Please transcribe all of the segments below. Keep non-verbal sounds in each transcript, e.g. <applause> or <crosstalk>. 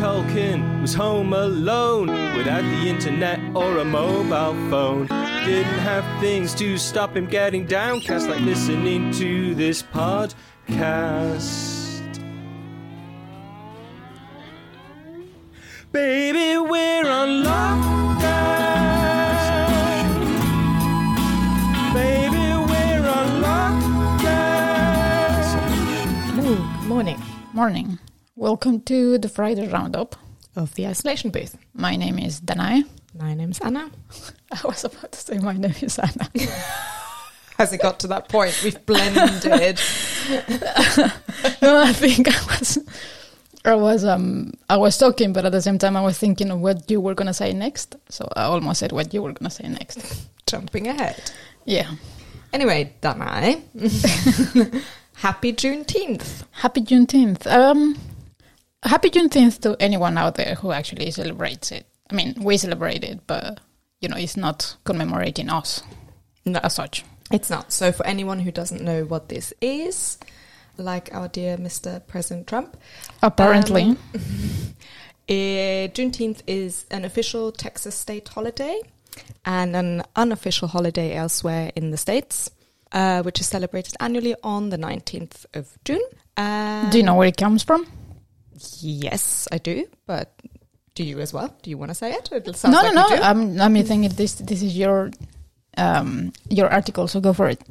Culkin was home alone without the internet or a mobile phone. Didn't have things to stop him getting downcast like listening to this podcast. Baby, we're on lockdown. Baby, we're on lockdown. Hello, good morning. Morning. Welcome to the Friday roundup. Of the isolation booth. My name is Danai. My name is Anna. <laughs> I was about to say my name is Anna. <laughs> Has it got to that point? We've blended. <laughs> no, I think I was I was um I was talking but at the same time I was thinking of what you were gonna say next. So I almost said what you were gonna say next. Jumping ahead. Yeah. Anyway, Danai. Happy Juneteenth. Happy Juneteenth. Um happy Juneteenth to anyone out there who actually celebrates it. I mean, we celebrate it, but you know, it's not commemorating us No, as such. it's not. So, for anyone who doesn't know what this is, like our dear Mr. President Trump, Apparently. Um, <laughs> eh, Juneteenth is an official Texas state holiday and an unofficial holiday elsewhere in the States, uh, which is celebrated annually on the 19th of June. Uh, Do you know where it comes from? Yes, I do, but do you as well? Do you want to say it? It no, like no, no. I'm, I'm thinking this. This is your, um, your article. So go for it.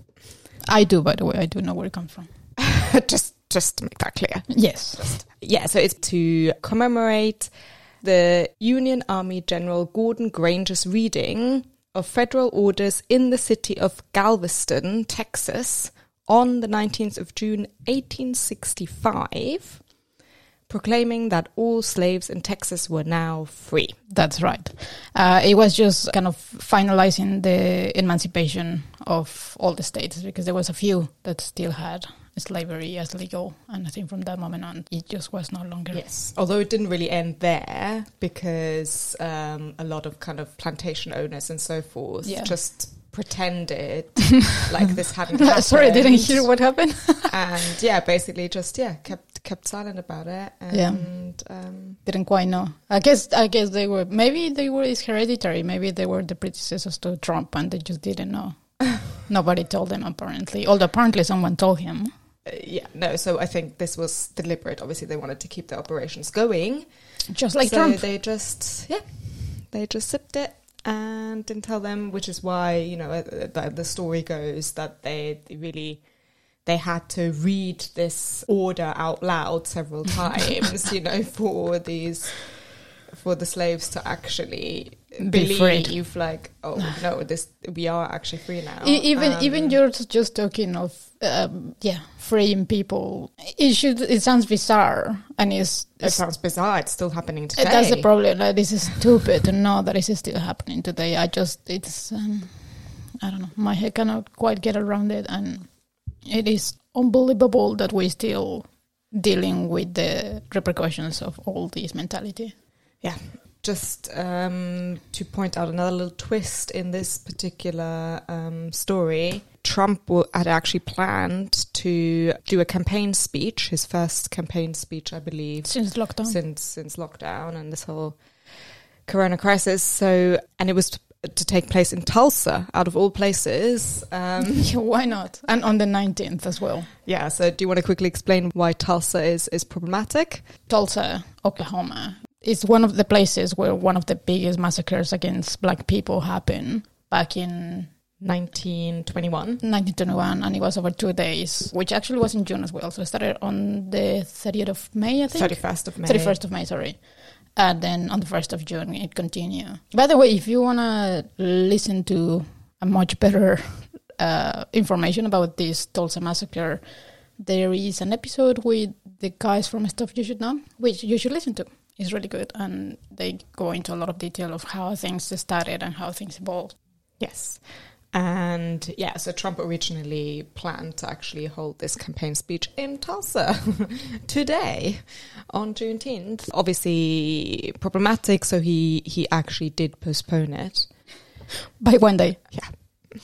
I do, by the way. I do know where it comes from. <laughs> just, just to make that clear. Yes. Yeah, so it's to commemorate the Union Army General Gordon Granger's reading of federal orders in the city of Galveston, Texas, on the 19th of June 1865, proclaiming that all slaves in Texas were now free. That's right. Uh, it was just kind of finalizing the emancipation of all the states because there was a few that still had slavery as legal, and I think from that moment on, it just was no longer. Yes, although it didn't really end there because um, a lot of kind of plantation owners and so forth Yeah. just pretended <laughs> like this hadn't happened. <laughs> Sorry, I didn't hear what happened. <laughs> and yeah, basically just yeah kept kept silent about it. Yeah. And um, didn't quite know. I guess I guess they were maybe they were it's hereditary. Maybe they were the predecessors to Trump and they just didn't know. <laughs> Nobody told them apparently. Although apparently someone told him. uh, yeah, no. So I think this was deliberate. Obviously, they wanted to keep the operations going. Just like so Trump. they just yeah, they just sipped it and didn't tell them, which is why you know uh, the, the story goes that they really they had to read this order out loud several <laughs> times, you know, for these for the slaves to actually Be free. believe like oh <sighs> no this we are actually free now E- even Um, even you're just talking of um, yeah freeing people. It should it sounds bizarre and it's, it it's sounds bizarre it's still happening today that's the problem. Like, this is stupid <laughs> to know that is still happening today. I just it's um, I don't know. My head cannot quite get around it, and it is unbelievable that we're still dealing with the repercussions of all this mentality. yeah. Just um, to point out another little twist in this particular um, story. Trump had actually planned to do a campaign speech his first campaign speech i believe. Since lockdown, since since lockdown and this whole corona crisis. So and it was to take place in tulsa out of all places um, <laughs> yeah, why not? And on the nineteenth as well. yeah so do you want to quickly explain why tulsa is is problematic Tulsa, Oklahoma, is one of the places where one of the biggest massacres against black people happened back in 1921 1921, and it was over two days, which actually was in June as well. So it started on the 30th of May, I think. 31st of may 31st of May, sorry. And then on the 1st of June, it continued. By the way, if you want to listen to a much better uh, information about this Tulsa massacre, there is an episode with the guys from Stuff You Should Know, which you should listen to. It's really good. And they go into a lot of detail of how things started and how things evolved. Yes. And yeah, so Trump originally planned to actually hold this campaign speech in Tulsa <laughs> today on Juneteenth. Obviously problematic, so he, he actually did postpone it. By one day. Yeah.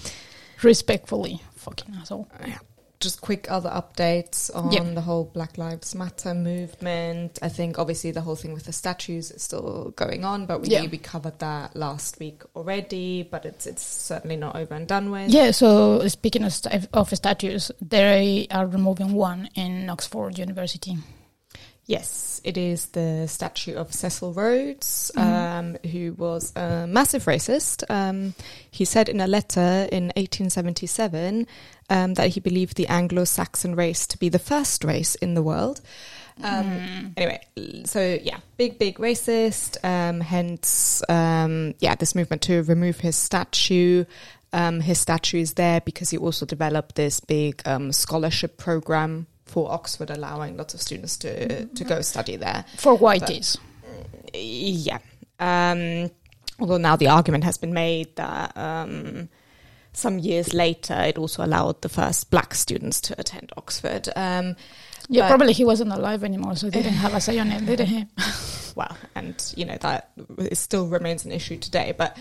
Respectfully. Fucking asshole. Yeah. Just quick other updates on Yep. the whole Black Lives Matter movement. I think obviously the whole thing with the statues is still going on, but we Yeah. we covered that last week already. But it's it's certainly not over and done with. Yeah, so speaking of, of statues, they are removing one in Oxford University. Yes, it is the statue of Cecil Rhodes, Mhm. um, who was a massive racist. Um, he said in a letter in 1877 um, that he believed the Anglo-Saxon race to be the first race in the world. Um, Mm. Anyway, so yeah, big, big racist. Um, hence, um, yeah, this movement to remove his statue. Um, his statue is there because he also developed this big um, scholarship program for Oxford, allowing lots of students to to go study there. For whiteys. Yeah. Um, although now the argument has been made that um, some years later it also allowed the first black students to attend Oxford. Um, yeah, probably he wasn't alive anymore, so he didn't have a say on it, did he? <laughs> well, and you know that it still remains an issue today. But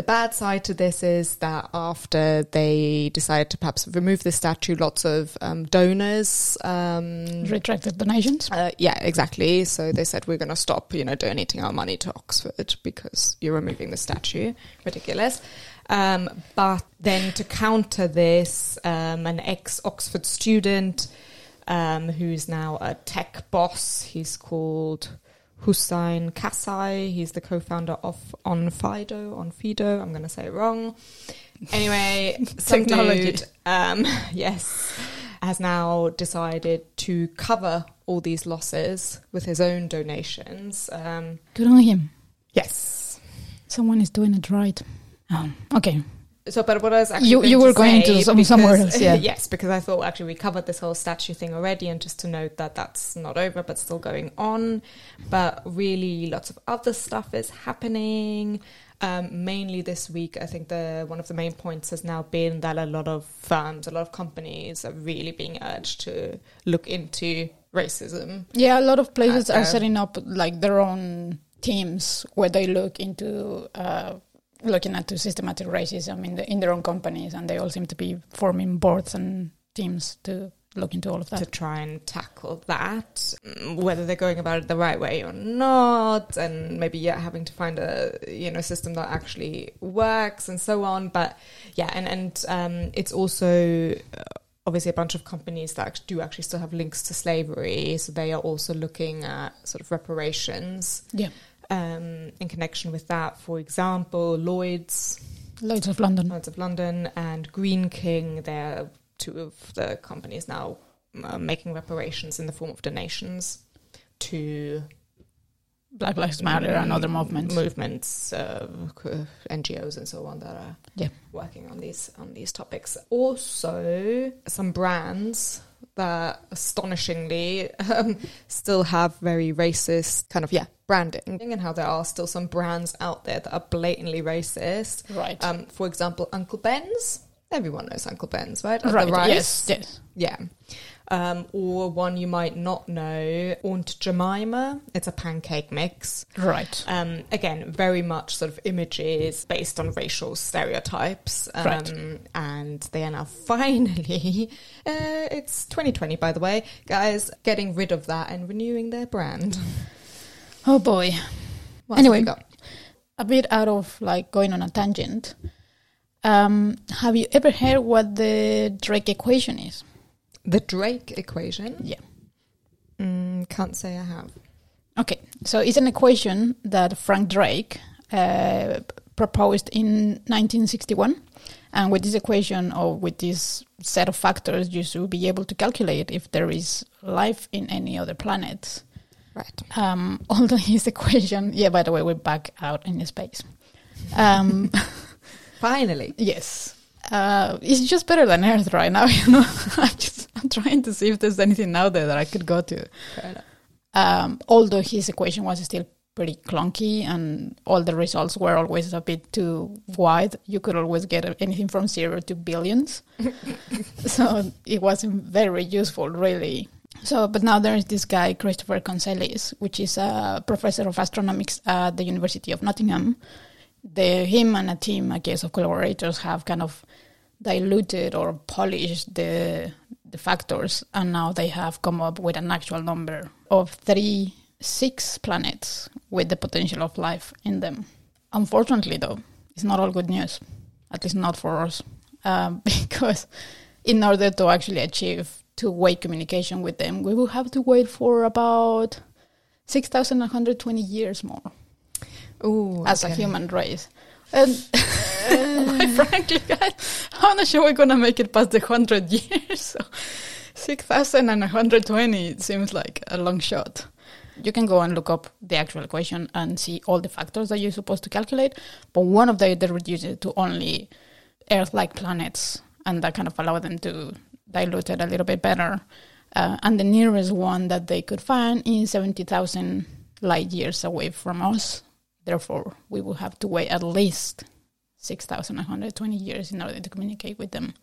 the bad side to this is that after they decided to perhaps remove the statue, lots of um, donors. Um, Retracted donations. uh, yeah, exactly. So they said we're going to stop, you know, donating our money to Oxford because you're removing the statue. Ridiculous. Um, but then to counter this, um, an ex-Oxford student um, who's now a tech boss. He's called Husayn Kassai. He's the co-founder of OnFido. OnFido. I'm going to say it wrong. Anyway, <laughs> some Technology. dude, um, <laughs> yes, has now decided to cover all these losses with his own donations. Um, Good on him. yes. Someone is doing it right. Um, okay. So, but what I was actually You- going you to were going say, to some- somewhere else, yeah. <laughs> yes, because I thought actually we covered this whole statue thing already, and just to note that that's not over, but still going on. But really, lots of other stuff is happening. Um, mainly this week, I think the one of the main points has now been that a lot of firms, a lot of companies are really being urged to look into racism. Yeah, a lot of places Uh, are uh, setting up like their own teams where they look into uh, looking at systematic racism in the in their own companies, and they all seem to be forming boards and teams to look into all of that. to try and tackle that. Whether they're going about it the right way or not, and maybe yeah, having to find a you know system that actually works and so on. But yeah, and and um, it's also. Uh, Obviously, a bunch of companies that do actually still have links to slavery, so they are also looking at sort of reparations Yeah, um, in connection with that. For example, Lloyd's loads of London. Lloyd's of London and Greene King. They're two of the companies now uh, making reparations in the form of donations to Black Lives Matter and other movements. movements, uh, NGOs, and so on that are Yeah. working on these on these topics. Also, some brands that astonishingly um, still have very racist kind of yeah branding, and how there are still some brands out there that are blatantly racist. Right. Um, for example, Uncle Ben's. Everyone knows Uncle Ben's, right? Of right. The rice. Yes. Yes. Yeah. Um, or one you might not know, Aunt Jemima. It's a pancake mix. Right. Um, again, very much sort of images based on racial stereotypes. Um, Right. And they are now <laughs> finally, uh, it's 2020 by the way, guys, getting rid of that and renewing their brand. Oh boy. What Anyway. A bit out of like going on a tangent. Um, have you ever heard what the Drake equation is? The Drake equation. Yeah. Mm, can't say I have. Okay, so it's an equation that Frank Drake uh, proposed in 1961. And with this equation or with this set of factors, you should be able to calculate if there is life in any other planets. Right. Um, <laughs> although his equation, yeah, by the way, we're back out in space. Um, <laughs> Finally. <laughs> yes. Uh, it's just better than Earth right now, you know. I'm just I'm trying to see if there's anything out there that I could go to. Um, although his equation was still pretty clunky and all the results were always a bit too wide, you could always get anything from zero to billions. <laughs> so it wasn't very useful, really. So, but now there is this guy, Christopher Conselice, which is a professor of astronomics at the University of Nottingham. The, him and a team, I guess, of collaborators have kind of diluted or polished the the factors, and now they have come up with an actual number of three, six planets with the potential of life in them. Unfortunately, though, it's not all good news, at least not for us, um, <laughs> because in order to actually achieve two-way communication with them, we will have to wait for about 6,120 years more Ooh, as a human race. And <laughs> quite frankly, guys, I'm not sure we're gonna make it past the hundred years. So six thousand and one hundred twenty seems like a long shot. You can go and look up the actual equation and see all the factors that you're supposed to calculate, but one of them they reduce it to only Earth-like planets, and that kind of allow them to dilute it a little bit better. Uh, and the nearest one that they could find is seventy thousand light years away from us. Therefore, we will have to wait at least 6,120 years in order to communicate with them.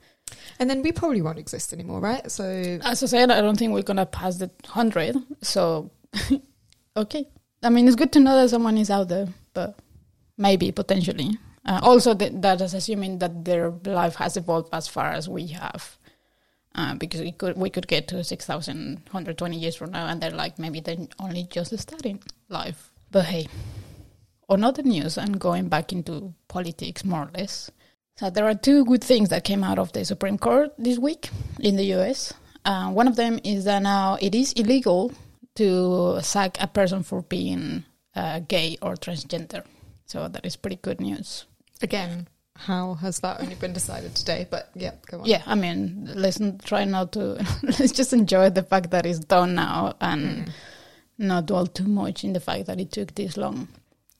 And then we probably won't exist anymore, right? So As I said, I don't think we're going to pass the 100. So, <laughs> okay. I mean, it's good to know that someone is out there, but maybe, potentially. Uh, also, that, that is assuming that their life has evolved as far as we have. Uh, because we could we could get to 6,120 years from now, and they're like, maybe they're only just starting life. But hey, on other news and going back into politics more or less. So there are two good things that came out of the Supreme Court this week in the US. Uh, one of them is that now it is illegal to sack a person for being uh, gay or transgender. So that is pretty good news. again, how has that only been decided today? But yeah, go on. Yeah, I mean, let's try not to. <laughs> let's just enjoy the fact that it's done now and not dwell too much in the fact that it took this long.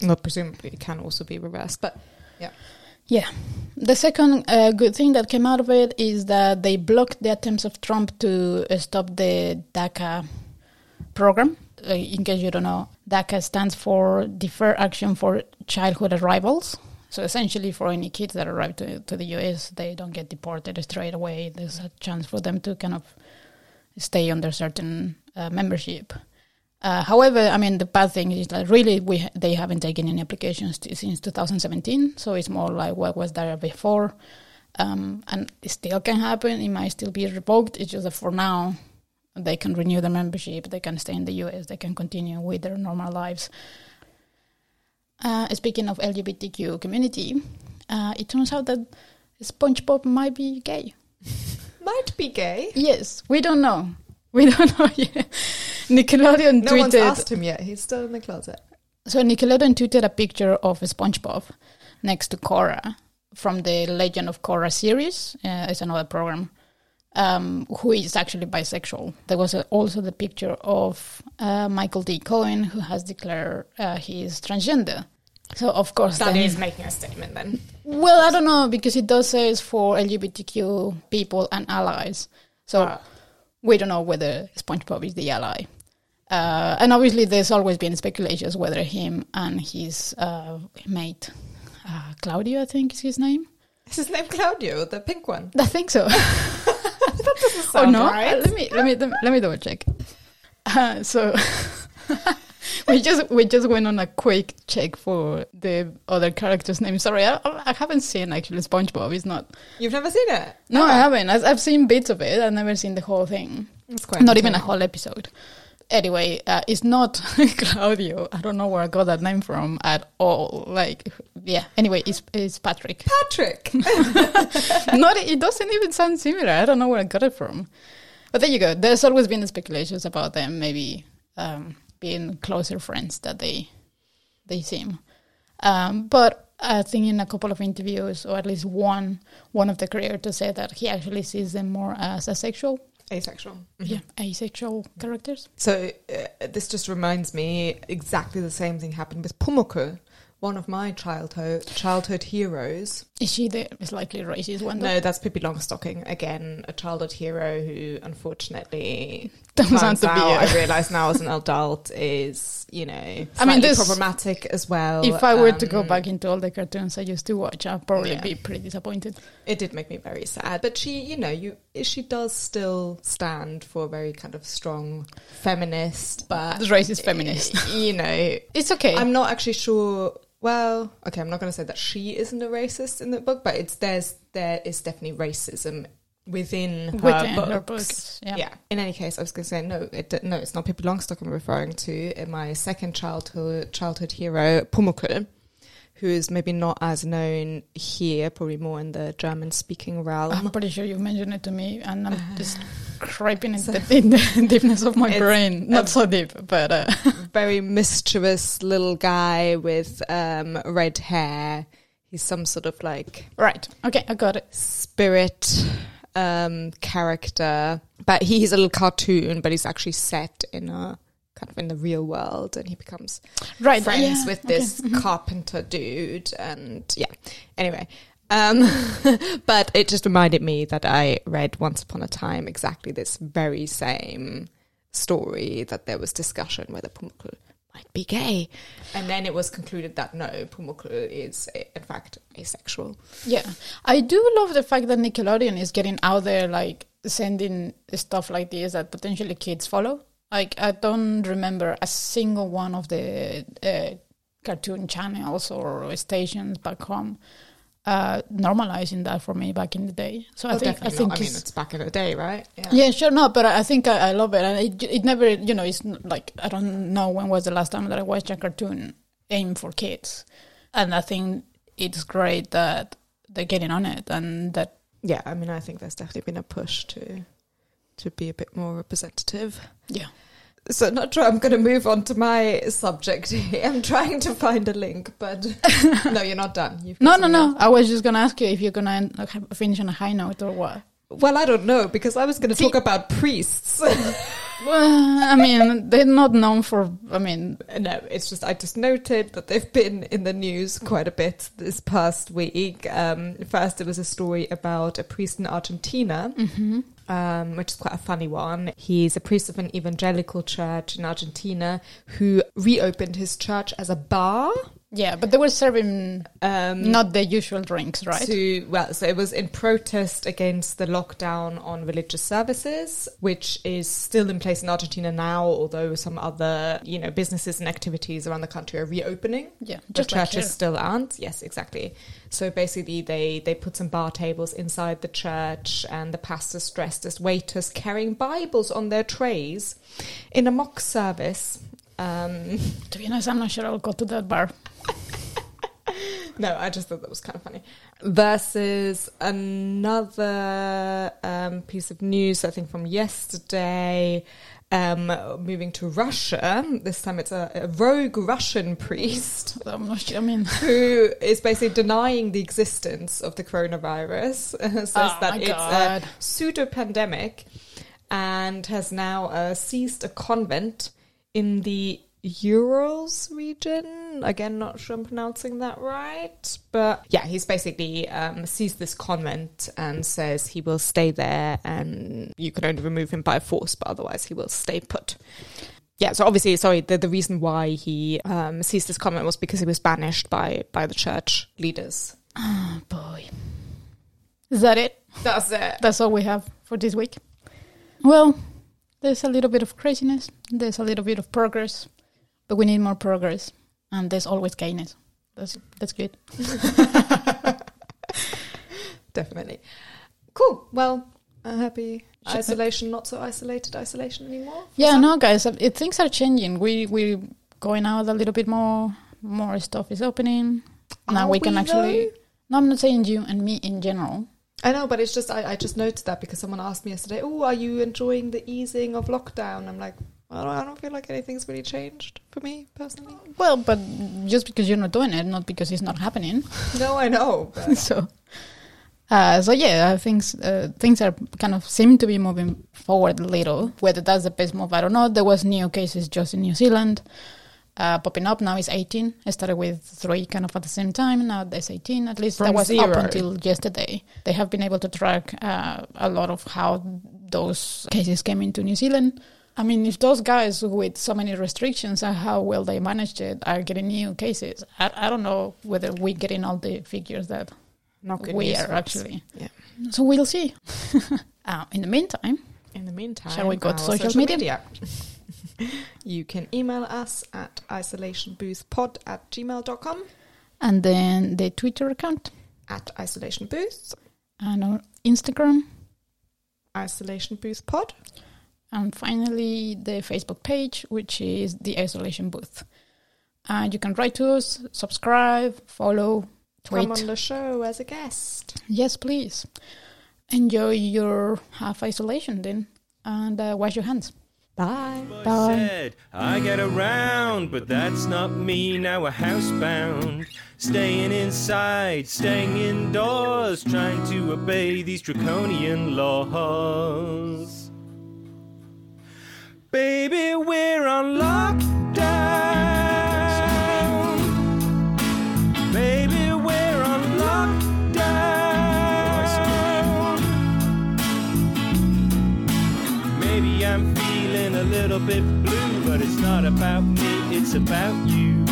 Well, presumably it can also be reversed, but Yeah. Yeah. The second uh, good thing that came out of it is that they blocked the attempts of Trump to uh, stop the DACA program. Uh, in case you don't know, DACA stands for Deferred Action for Childhood Arrivals. So essentially, for any kids that arrive to, to the US, they don't get deported straight away. There's a chance for them to kind of stay under certain uh, membership. Uh, however, I mean the bad thing is that really we ha- they haven't taken any applications t- since 2017, so it's more like what was there before, um, and it still can happen. It might still be revoked. It's just that for now they can renew their membership, they can stay in the US, they can continue with their normal lives. Uh, speaking of LGBTQ community, uh, it turns out that SpongeBob might be gay. might be gay. Yes, we don't know. We don't <laughs> know yet. <laughs> Nickelodeon No one's tweeted. asked him yet. He's still in the closet. So Nickelodeon tweeted a picture of SpongeBob next to Korra from the Legend of Korra series. Uh, it's another program. Um, who is actually bisexual. There was a, also the picture of uh, Michael D. Cohen, who has declared uh, he is transgender. So of course, That then- is making a statement then. well, I don't know because it does say it's for LGBTQ people and allies. So Ah. We don't know whether SpongeBob is the ally. Uh, and obviously, there's always been speculations whether him and his uh, mate, uh, Claudio, I think is his name. Is his name Claudio, the pink one? I think so. That doesn't oh no! right. Let me let me let me double check. Uh, so <laughs> we just we just went on a quick check for the other character's name. Sorry, I, I haven't seen actually SpongeBob. It's not. You've never seen it? No, I haven't. I- I've seen bits of it. I've never seen the whole thing. It's quite Not even a whole episode. Anyway, uh, it's not <laughs> Claudio. I don't know where I got that name from at all. Like, yeah. Anyway, it's it's Patrick. Patrick. <laughs> <laughs> not it doesn't even sound similar. I don't know where I got it from. But there you go. There's always been speculations about them maybe um, being closer friends that they they seem. Um, but I think in a couple of interviews, or at least one, one of the creators said that he actually sees them more as asexual, Asexual. Mhm. yeah, asexual characters. So uh, this just reminds me exactly the same thing happened with Pumuckl, one of my childhood childhood heroes. Is she the most slightly racist one? No, that's Pippi Longstocking again, a childhood hero who unfortunately Turns out turns to be out, realise now as an adult is you know I I mean, this- problematic as well. If I were to go Um, back into all the cartoons I used to watch, I'd probably Yeah. be pretty disappointed. it did make me very sad. But she, you know, you she does still stand for a very kind of strong feminist, but the Racist feminist. <laughs> You know, It's okay. I'm not actually sure. Well, okay, I'm not going to say that she isn't a racist in the book, but it's there's there is definitely racism within her books. her books, yeah. In any case, I was going to say no. It, no, it's not Pippi Longstock I'm referring to. My second childhood childhood hero, Pumuckl, who is maybe not as known here, probably more in the German speaking realm. I'm pretty sure you mentioned it to me, and I'm just scraping it in the <laughs> deepness of my brain. Not so deep, but uh, <laughs> Very mischievous little guy with um, red hair. He's some sort of like right. Okay, I got it. spirit um, character, but he's a little cartoon, but he's actually set in a kind of in the real world, and he becomes Right, friends yeah, with <laughs> okay. this carpenter dude, and yeah. Anyway. Um, <laughs> but it just reminded me that I read Once Upon a Time exactly this very same story that there was discussion whether Pumuckl might be gay, and then it was concluded that no, Pumuckl is in fact asexual. Yeah, I do love the fact that Nickelodeon is getting out there, like sending stuff like this that potentially kids follow. Like I don't remember a single one of the uh, cartoon channels or stations back home uh, normalizing that for me back in the day. So I Oh, think I think. I mean, it's- back in the day, right? yeah, yeah sure, no, but I I think I, I love it, and it, it never, you know, it's like I don't know when was the last time that I watched a cartoon aimed for kids, and I think it's great that they're getting on it, and that Yeah, I mean, I think there's definitely been a push to to be a bit more representative. Yeah, So, not sure. I'm going to move on to my subject here. I'm trying to find a link, but <laughs> no, you're not done. You've no, no, no. I was just gonna ask you if you're like, have- finish on a high note or what. Well, I don't know because I was going to talk about priests. <laughs> Well, I mean, they're not known for. I mean, no, it's just I just noted that they've been in the news quite a bit this past week. Um, first, it was a story about a priest in Argentina. Um, which is quite a funny one. He's a priest of an evangelical church in Argentina who reopened his church as a bar. Yeah, but they were serving Um, not the usual drinks, right? To well, so it was in protest against the lockdown on religious services, which is still in place in Argentina now. Although some other, you know, businesses and activities around the country are reopening. yeah, The just like churches here. still aren't. Yes, exactly. So basically, they they put some bar tables inside the church, and the pastors dressed as waiters carrying Bibles on their trays in a mock service. Um, To be honest, I'm not sure I'll go to that bar. <laughs> no, I just thought that was kind of funny. Versus another um, piece of news, I think from yesterday, um, moving to Russia. This time it's a, a rogue Russian priest. <laughs> I'm not sure. I mean, who is basically denying the existence of the coronavirus, <laughs> says Oh that it's God. a pseudo pandemic, and has now uh, seized a convent in the Urals region. Again, not sure I'm pronouncing that right, but yeah, he's basically um, seized this convent and says he will stay there, and you can only remove him by force, but otherwise he will stay put. Yeah, so obviously, sorry, the, the reason why he um, seized this convent was because he was banished by, by the church leaders. oh boy, is that it? That's it. That's all we have for this week. Well, there's a little bit of craziness. There's a little bit of progress, but we need more progress, and there's always gayness. That's that's good. <laughs> Definitely. Cool. Well, a happy isolation, not so isolated isolation anymore. Yeah, some. no, guys, uh, it, things are changing. We we going out a little bit more. More stuff is opening. Now Are we can actually. though? No, I'm not saying you and me in general. I know, but it's just I, I just noted that because someone asked me yesterday, "Oh, are you enjoying the easing of lockdown?" I'm like, I don't, I don't feel like anything's really changed for me personally. Well, but just because you're not doing it, not because it's not happening. <laughs> No, I know. But <laughs> so, uh, so yeah, uh, things uh, things are kind of seem to be moving forward a little. Whether that's the best move, I don't know. There was new cases just in New Zealand uh, popping up. Now it's 18. It started with three kind of at the same time. Now there's 18. At least that was zero. up until yesterday. They have been able to track uh, a lot of how those cases came into New Zealand. I mean, if those guys with so many restrictions and how well they managed it are getting new cases, I, I don't know whether we're getting all the figures that not we are actually. Yeah. So we'll see. <laughs> uh, in the meantime, In the meantime, Shall we go to our social media? <laughs> you can email us at isolationboothpod at gmail.com, and then the Twitter account at isolationbooth. and on Instagram. Isolation Booth Pod. And finally, the Facebook page, which is the Isolation Booth. And you can write to us, subscribe, follow, tweet. Come on the show as a guest. Yes, please. Enjoy your half isolation then, and uh, wash your hands. Bye. Bye. said, I get around, but that's not me now. We're housebound, staying inside, staying indoors, trying to obey these draconian laws. Baby, we're on lockdown. Baby, we're on lockdown. Maybe I'm feeling a little bit blue, but it's not about me, it's about you.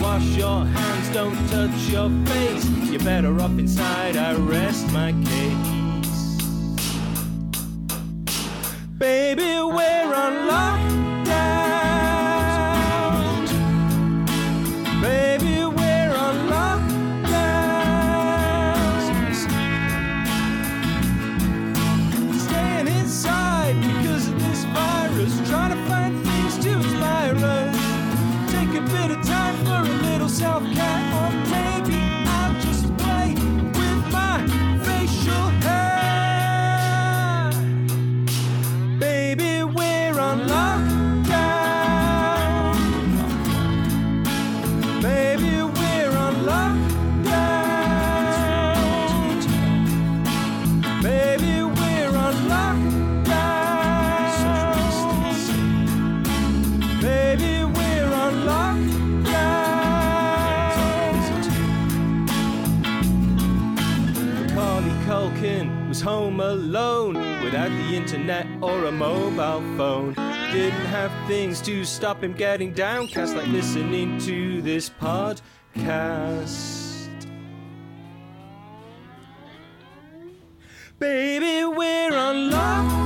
Wash your hands, don't touch your face. You're better off inside, I rest my case. Baby, we're on lockdown. Baby, we're on lockdown. Staying inside because of this virus. Trying to find things to inspire us. Take a bit of time for a little self things to stop him getting downcast like listening to this podcast. Baby, we're on lockdown.